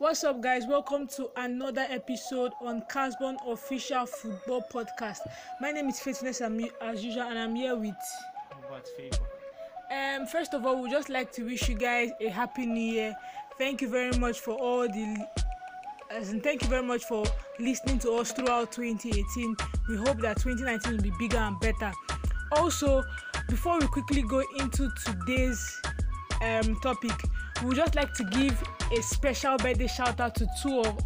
What's up, guys? Welcome to another episode on Casbon Official Football Podcast. My name is Faithfulness as usual, and I'm here with. Robert Favor. Um, first of all, we'd just like to wish you guys a happy new year. Thank you very much for all the. As in, thank you very much for listening to us throughout 2018. We hope that 2019 will be bigger and better. Also, before we quickly go into today's um, topic, we would just like to give a special birthday shout out to two of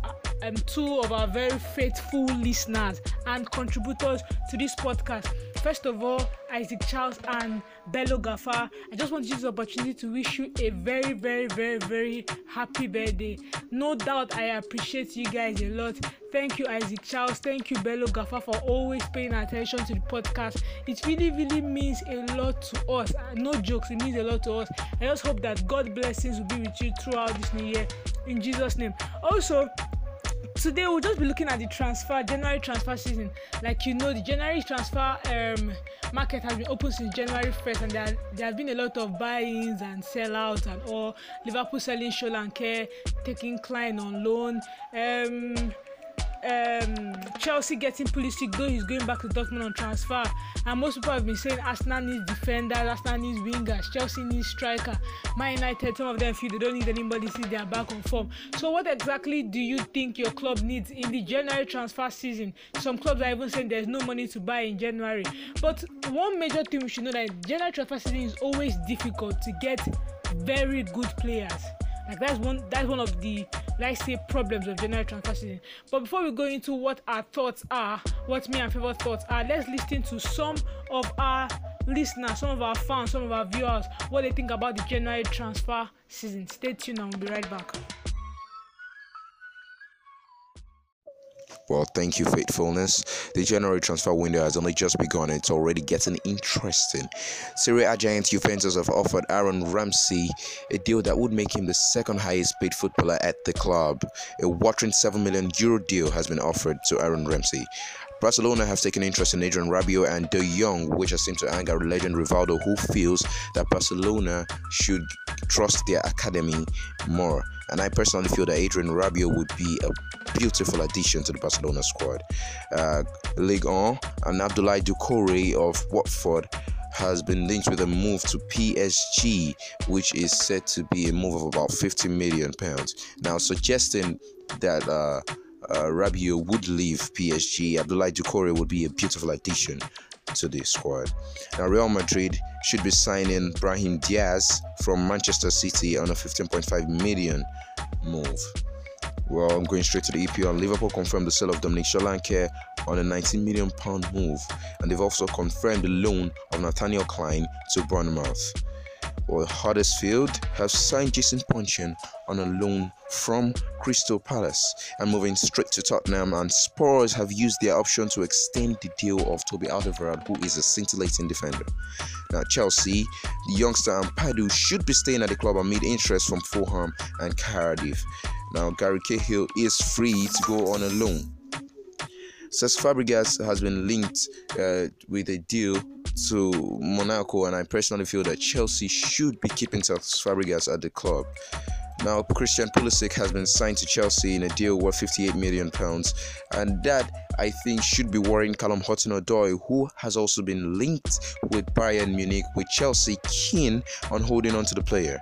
um, two of our very faithful listeners and contributors to this podcast. First of all, Isaac Charles and Bello Gafar. I just want to use the opportunity to wish you a very, very, very, very happy birthday. No doubt I appreciate you guys a lot. Thank you, Isaac Charles. Thank you, Bello Gafar, for always paying attention to the podcast. It really, really means a lot to us. No jokes, it means a lot to us. I just hope that God blessings will be with you throughout this new year. In Jesus' name. Also, today we'll just be looking at the transfer january transfer season. Like you know the january transfer um, market has been open since january 1st and there, there has been a lot of buy-ins and sell-outs and all. Liverpool selling Solanke, taking klein on loan. Um, um, Chelsea getting Pulisic though he's going back to Dortmund on transfer and most people have been saying Arsenal needs defenders, Arsenal needs wingers, Chelsea needs striker, Man United some of them feel they don't need anybody since they are back on form. So what exactly do you think your club needs in the January transfer season? Some clubs are even saying there's no money to buy in January. But one major thing we should know that January transfer season is always difficult to get very good players. Like that's one that's one of the let's say problems of January transfer season. But before we go into what our thoughts are, what me and favorite thoughts are, let's listen to some of our listeners, some of our fans, some of our viewers, what they think about the January transfer season. Stay tuned and we'll be right back. Well, thank you, faithfulness. The January transfer window has only just begun and it's already getting interesting. Serie A giant Juventus have offered Aaron Ramsey a deal that would make him the second highest paid footballer at the club. A whopping 7 million euro deal has been offered to Aaron Ramsey. Barcelona have taken interest in Adrien Rabiot and De Jong, which has seemed to anger legend Rivaldo, who feels that Barcelona should trust their academy more. And I personally feel that Adrien Rabiot would be a beautiful addition to the Barcelona squad. Uh, Ligue 1 and Abdoulaye Doucouré of Watford has been linked with a move to PSG, which is said to be a move of about 50 million pounds. Now, suggesting that uh, uh, would leave PSG, Abdoulaye Doucouré would be a beautiful addition to the squad. Now, Real Madrid should be signing Brahim Diaz from Manchester City on a 15.5 million move. Well, I'm going straight to the EPL. Liverpool confirmed the sale of Dominic Solanke on a 19 million pound move, and they've also confirmed the loan of Nathaniel Klein to Bournemouth or Huddersfield have signed Jason Puncheon on a loan from Crystal Palace. And moving straight to Tottenham, and Spurs have used their option to extend the deal of Toby Alderweireld, who is a scintillating defender. Now, Chelsea, the youngster and Padu should be staying at the club amid interest from Fulham and Cardiff. Now, Gary Cahill is free to go on a loan. Cesc Fabregas has been linked uh, with a deal to Monaco, and I personally feel that Chelsea should be keeping Cesc Fabregas at the club. Now, Christian Pulisic has been signed to Chelsea in a deal worth 58 million pounds, and that I think should be worrying Callum Hudson-Odoi, who has also been linked with Bayern Munich, with Chelsea keen on holding on to the player.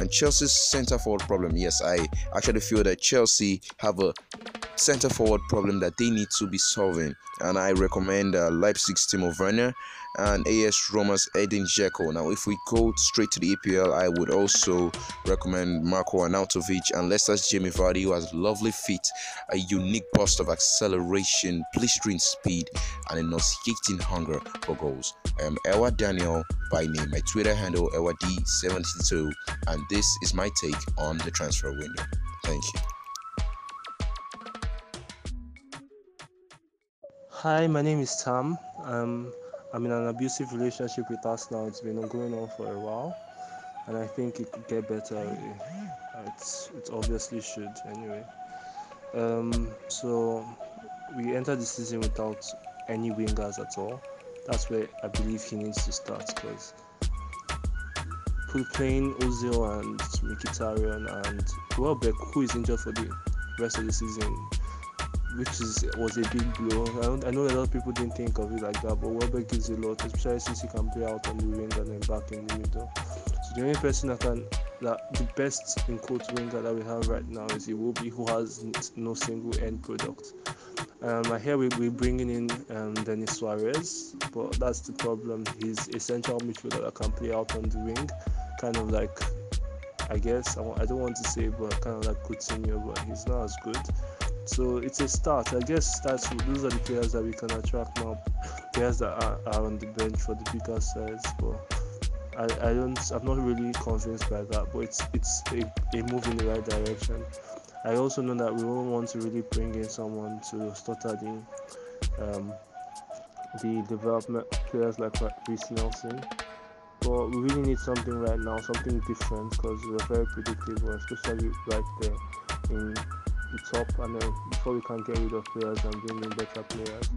And Chelsea's centre forward problem, yes, I actually feel that Chelsea have a centre forward problem that they need to be solving. And I recommend uh, Leipzig's Timo Werner and AS Roma's Edin Dzeko. Now, if we go straight to the EPL, I would also recommend Marco Arnautovic and Leicester's Jamie Vardy, who has lovely feet, a unique burst of acceleration, blistering speed, and a nauseating hunger for goals. I am Ewa Daniel by name. My Twitter handle EwaD72, and this is my take on the transfer window. Thank you. Hi, my name is Tam. Um, I'm in an abusive relationship with us now. It's been going on for a while, and I think it could get better. It's it obviously should anyway. Um, so we entered the season without any wingers at all. That's where I believe he needs to start because playing Ozil and Mkhitaryan and Welbeck, who is injured for the rest of the season, which is was a big blow. I, I, know a lot of people didn't think of it like that, but Welbeck gives a lot, especially since he can play out on the wing and then back in the middle. So the only person that can that the best in quote winger that we have right now is Iwobi, who has no single end product. Um, I hear we, we're bringing in um, Denis Suarez, but that's the problem. He's essential midfielder that can play out on the wing, kind of like, I guess, I don't want to say, but kind of like Coutinho, but he's not as good. So it's a start. I guess that's those are the players that we can attract now. Players that are, are on the bench for the bigger sides, but I, I don't I'm not really convinced by that, but it's it's a, a move in the right direction. I also know that we won't want to really bring in someone to stutter the um, the development players like Reiss Nelson. But we really need something right now, something different because we're very predictable, especially right there in the top and then before we can get rid of players and bring in better players.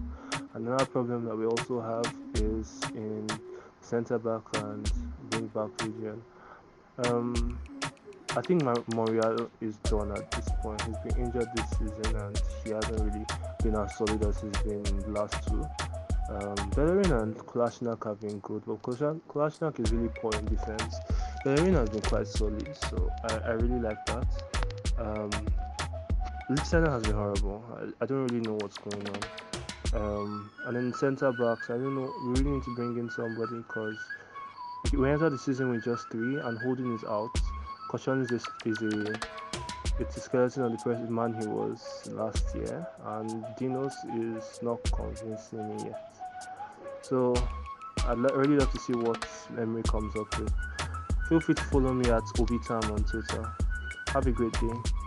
Another problem that we also have is in centre back and wing back region. Um, I think Monreal is done at this point. He's been injured this season and he hasn't really been as solid as he's been in the last two. Um, Bellerin and Kolasinac have been good, but Kolasinac is really poor in defense. Bellerin has been quite solid, so I, I really like that. Um, has been horrible. I, I don't really know what's going on. Um, and then centre backs, I don't know. We really need to bring in somebody because we entered the season with just three, and Holding is out. Caution is a, is a it's a skeleton of the person man he was last year, and Dinos is not convincing me yet. So I'd really love to see what Emery comes up with. Feel free to follow me at Obitam on Twitter. Have a great day.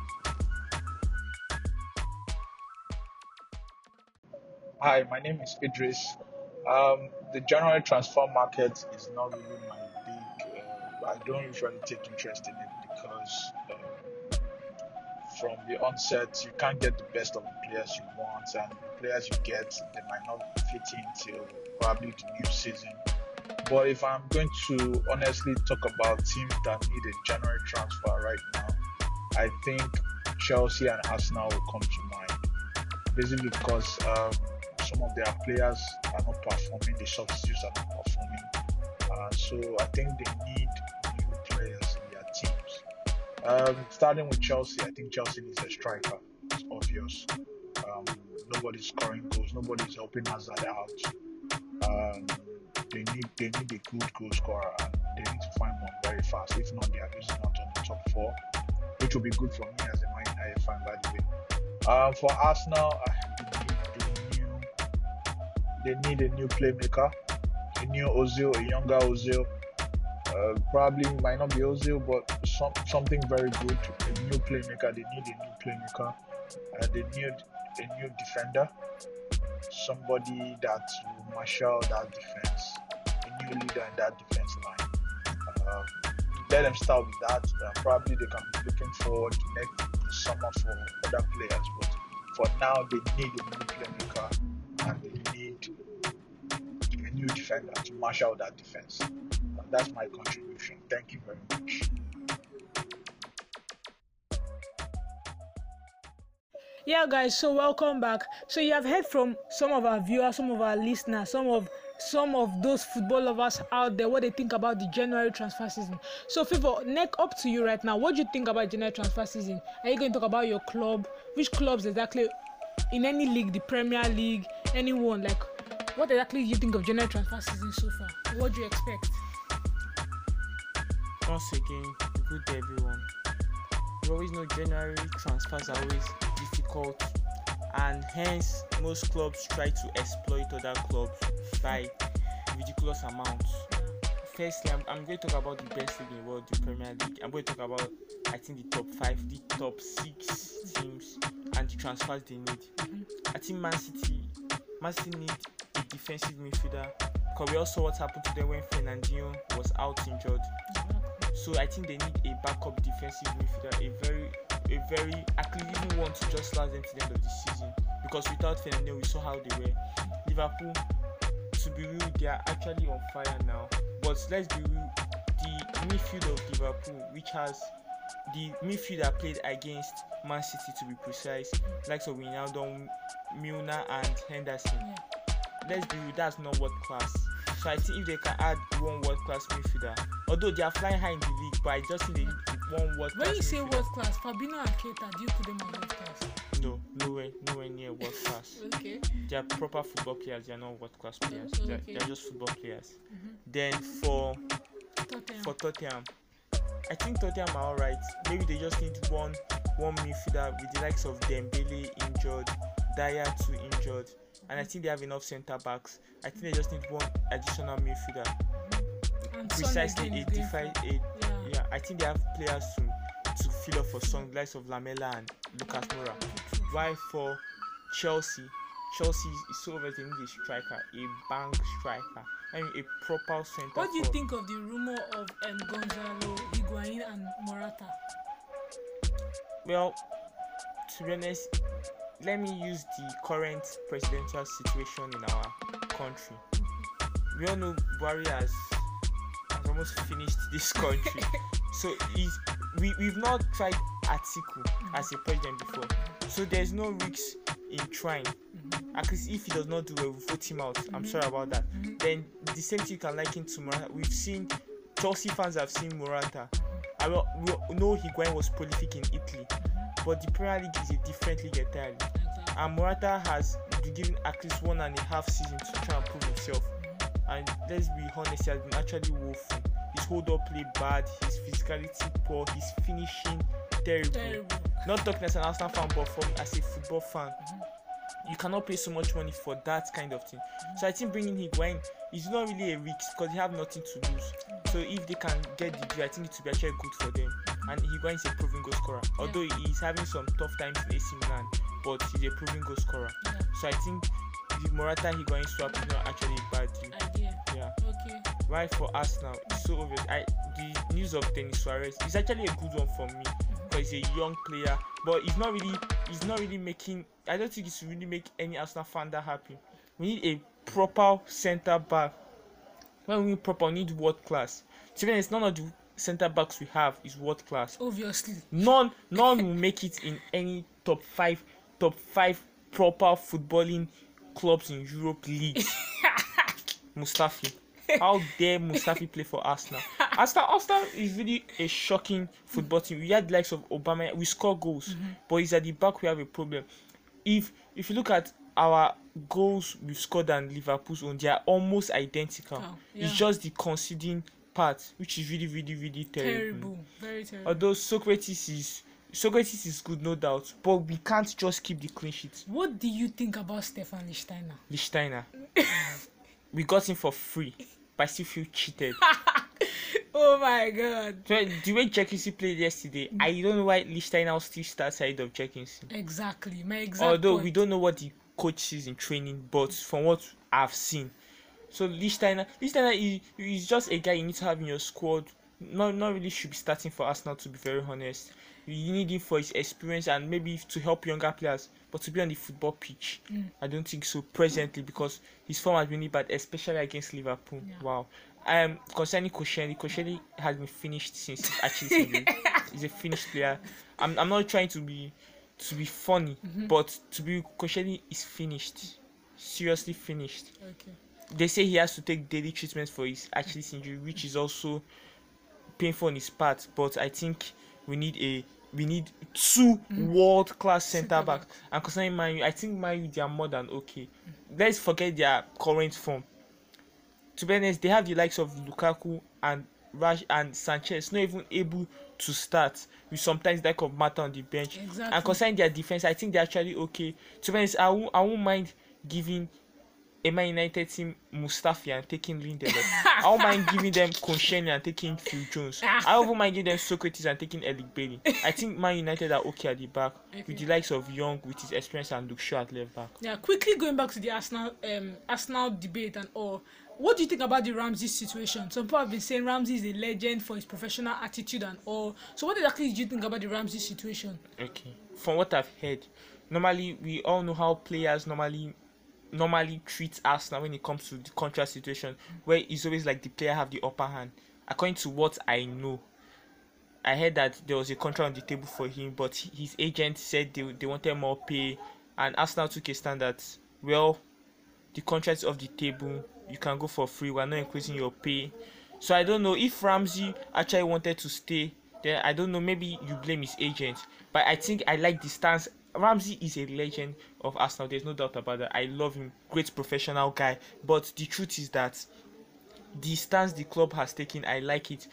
Hi, my name is Idris. Um, the January transfer market is not really my big. Uh, I don't usually take interest in it because uh, from the onset you can't get the best of the players you want, and the players you get they might not fit in till probably the new season. But if I'm going to honestly talk about teams that need a January transfer right now, I think Chelsea and Arsenal will come to mind. Basically because um, some of their players are not performing, the substitutes are not performing. Uh, so I think they need new players in their teams. Um, starting with Chelsea, I think Chelsea needs a striker. It's obvious. Um, nobody's scoring goals. Nobody's helping Hazard out. Um, they need they need a good goal scorer and they need to find one very fast. If not, they are losing out on the top four, which will be good for me as a Man United fan, by the way. Uh, for Arsenal, they need a new playmaker, a new Ozil, a younger Ozil. Uh, probably might not be Ozil, but some, something very good. A new playmaker. They need a new playmaker. Uh, they need a new defender, somebody that will marshal that defense, a new leader in that defense line. Uh, let them start with that. Uh, probably they can be looking forward to next summer for other players, but for now they need a new playmaker and they new defender to marshal that defense. That's my contribution. Thank you very much. Yeah, guys, so welcome back. So you have heard from some of our viewers, some of our listeners, some of some of those football lovers out there what they think about the January transfer season. So, Favor, neck up to you right now. What do you think about January transfer season? Are you going to talk about your club? Which clubs exactly in any league, the Premier League, anyone? Like, what exactly do you think of January transfer season so far? What do you expect? Once again, good day everyone. You always know January transfers are always difficult, and hence most clubs try to exploit other clubs by ridiculous amounts. Firstly, I'm, I'm going to talk about the best league in the world, the Premier League. I'm going to talk about, I think, the top five, the top six teams, and the transfers they need. I think Man City, Man City need defensive midfielder. Because we all saw what happened to them when Fernandinho was out injured. So I think they need a backup defensive midfielder, a very, a very. I could even want to just last them to the end of the season because without Fernandinho, we saw how they were. Liverpool, to be real, they are actually on fire now. But let's be real, the midfield of Liverpool, which has the midfield that played against Man City to be precise, likes of Wijnaldum, Milner, and Henderson. Yeah. Let's be real, that's not world class. So I think if they can add one world class midfielder, although they are flying high in the league, but I just think they need one world class. When you say midfielder. world class, Fabinho and Keita, do you put them on world class? no, nowhere, nowhere near world class. Okay. they are proper football players. They are not world class players. Okay. They, are, they are just football players. Then for Tottenham. for Tottenham, I think Tottenham are alright. Maybe they just need one one midfielder with the likes of Dembele injured, Dyer too injured, and I think they have enough centre backs. I think they just need one additional midfielder. and Precisely a is going defi- for- a Yeah. yeah. I think they have players to to fill up for some likes of Lamela and Lucas Moura. Why for Chelsea? Chelsea is so over they need a striker, a bank striker, I mean a proper centre. What do you think of the rumor of um, Gonzalo Higuain and Morata? Well, to be honest, let me use the current presidential situation in our country. We all know Buhari has, has almost finished this country. so we, we've not tried Atiku as a president before. So there's no risk in trying. At least if he does not do well, we vote him out. I'm sorry about that. Then the same thing you can liken to Morata. We've seen Chelsea fans have seen Morata. I will, we know Higuain was prolific in Italy, but the Premier League is a different league entirely. And Morata has been given at least one and a half season to try and prove himself. And let's be honest, he has been actually woeful. His hold up play bad, his physicality poor, his finishing terrible. Terrible. Not talking as an Arsenal fan, but from as a football fan, mm-hmm. you cannot pay so much money for that kind of thing. So I think bringing Higuain is not really a risk because they have nothing to lose. Mm-hmm. So if they can get the deal, I think it will be actually good for them. And Higuain is a proven goal scorer, although he is having some tough times in AC Milan, but he's a proven goal scorer. Yeah. So I think the Morata Higuain swap is not actually a bad deal. Idea. Yeah. Okay. Right for us now? it's so obvious. I the news of Denis Suarez is actually a good one for me mm-hmm. because he's a young player, but he's not really he's not really making. I don't think it's really make any Arsenal fan that happy. We need a proper centre back. When we mean proper, we need world class. To be honest, none of the centre backs we have is world class. Obviously. None none will make it in any top five top five proper footballing clubs in Europe leagues. Mustafi. How dare Mustafi play for Arsenal? Arsenal, Arsenal is really a shocking football team. We had likes of Obama, we score goals, but it's at the back we have a problem. If if you look at our goals we've scored and Liverpool's own, they are almost identical. Oh, yeah. It's just the conceding part, which is really, really, really terrible. Terrible. Very terrible. Although Sokratis is Sokratis is good, no doubt, but we can't just keep the clean sheet. What do you think about Stefan Lichtsteiner? Lichtsteiner, we got him for free, but I still feel cheated. Oh my god. The way Jenkinson played yesterday, I don't know why Lichtsteiner still starts ahead of Jenkinson. Exactly. My exact Although point. we don't know what the coach sees in training, but from what I've seen, so Lichtsteiner, Lichtsteiner is, is just a guy you need to have in your squad. Not not really should be starting for Arsenal to be very honest. You need him for his experience and maybe to help younger players, but to be on the football pitch, I don't think so presently because his form has been really bad, especially against Liverpool. Yeah. Wow. Um, concerning Koscielny, Koscielny has been finished since he's actually. He's a finished player. I'm, I'm not trying to be to be funny, but to be Koscielny is finished, seriously finished. Okay. They say he has to take daily treatment for his Achilles injury, which is also painful on his part. But I think we need a we need two world class centre backs. And concerning Man U, I think Man U they are more than okay. Let's forget their current form. To be honest, they have the likes of Lukaku and Rash and Sanchez not even able to start with sometimes like of Mata on the bench. Exactly. And concerning their defense, I think they're actually okay. To be honest, I won't, I won't mind giving a Man United team Mustafi and taking Lindelof. I won't mind giving them Koscielny and taking Phil Jones. I won't mind giving them Socrates and taking Eric Bailey. I think Man United are okay at the back with the likes of Young with his experience and Luke Shaw at left back. Yeah, quickly going back to the Arsenal um Arsenal debate and all. What do you think about the Ramsey situation? Some people have been saying Ramsey is a legend for his professional attitude and all. So what exactly do you think about the Ramsey situation? Okay. From what I've heard, normally we all know how players normally normally treat Arsenal when it comes to the contract situation, where it's always like the player have the upper hand. according to what I know, I heard that there was a contract on the table for him, but his agent said they, they wanted more pay, and Arsenal took a stand that, well, the contract's off the table, you can go for free, we're not increasing your pay. So I don't know if Ramsey actually wanted to stay, then I don't know, maybe you blame his agent. But I think I like the stance. Ramsey is a legend of Arsenal, there's no doubt about that. I love him, great professional guy. But the truth is that the stance the club has taken, I like it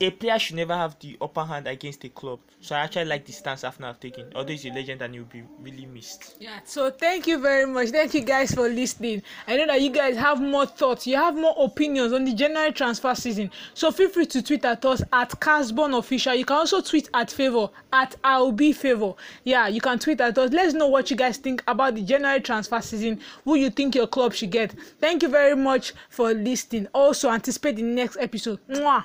a player should never have the upper hand against a club. So I actually like the stance Afna have taken. Although he's a legend and he'll be really missed. Yeah. So thank you very much. Thank you guys for listening. I know that you guys have more thoughts. You have more opinions on the January transfer season. So feel free to tweet at us at Casbon Official. You can also tweet at Favor at I'll be Favor. Yeah, you can tweet at us. Let's know what you guys think about the January transfer season. Who you think your club should get. Thank you very much for listening. Also anticipate the next episode. Mwah.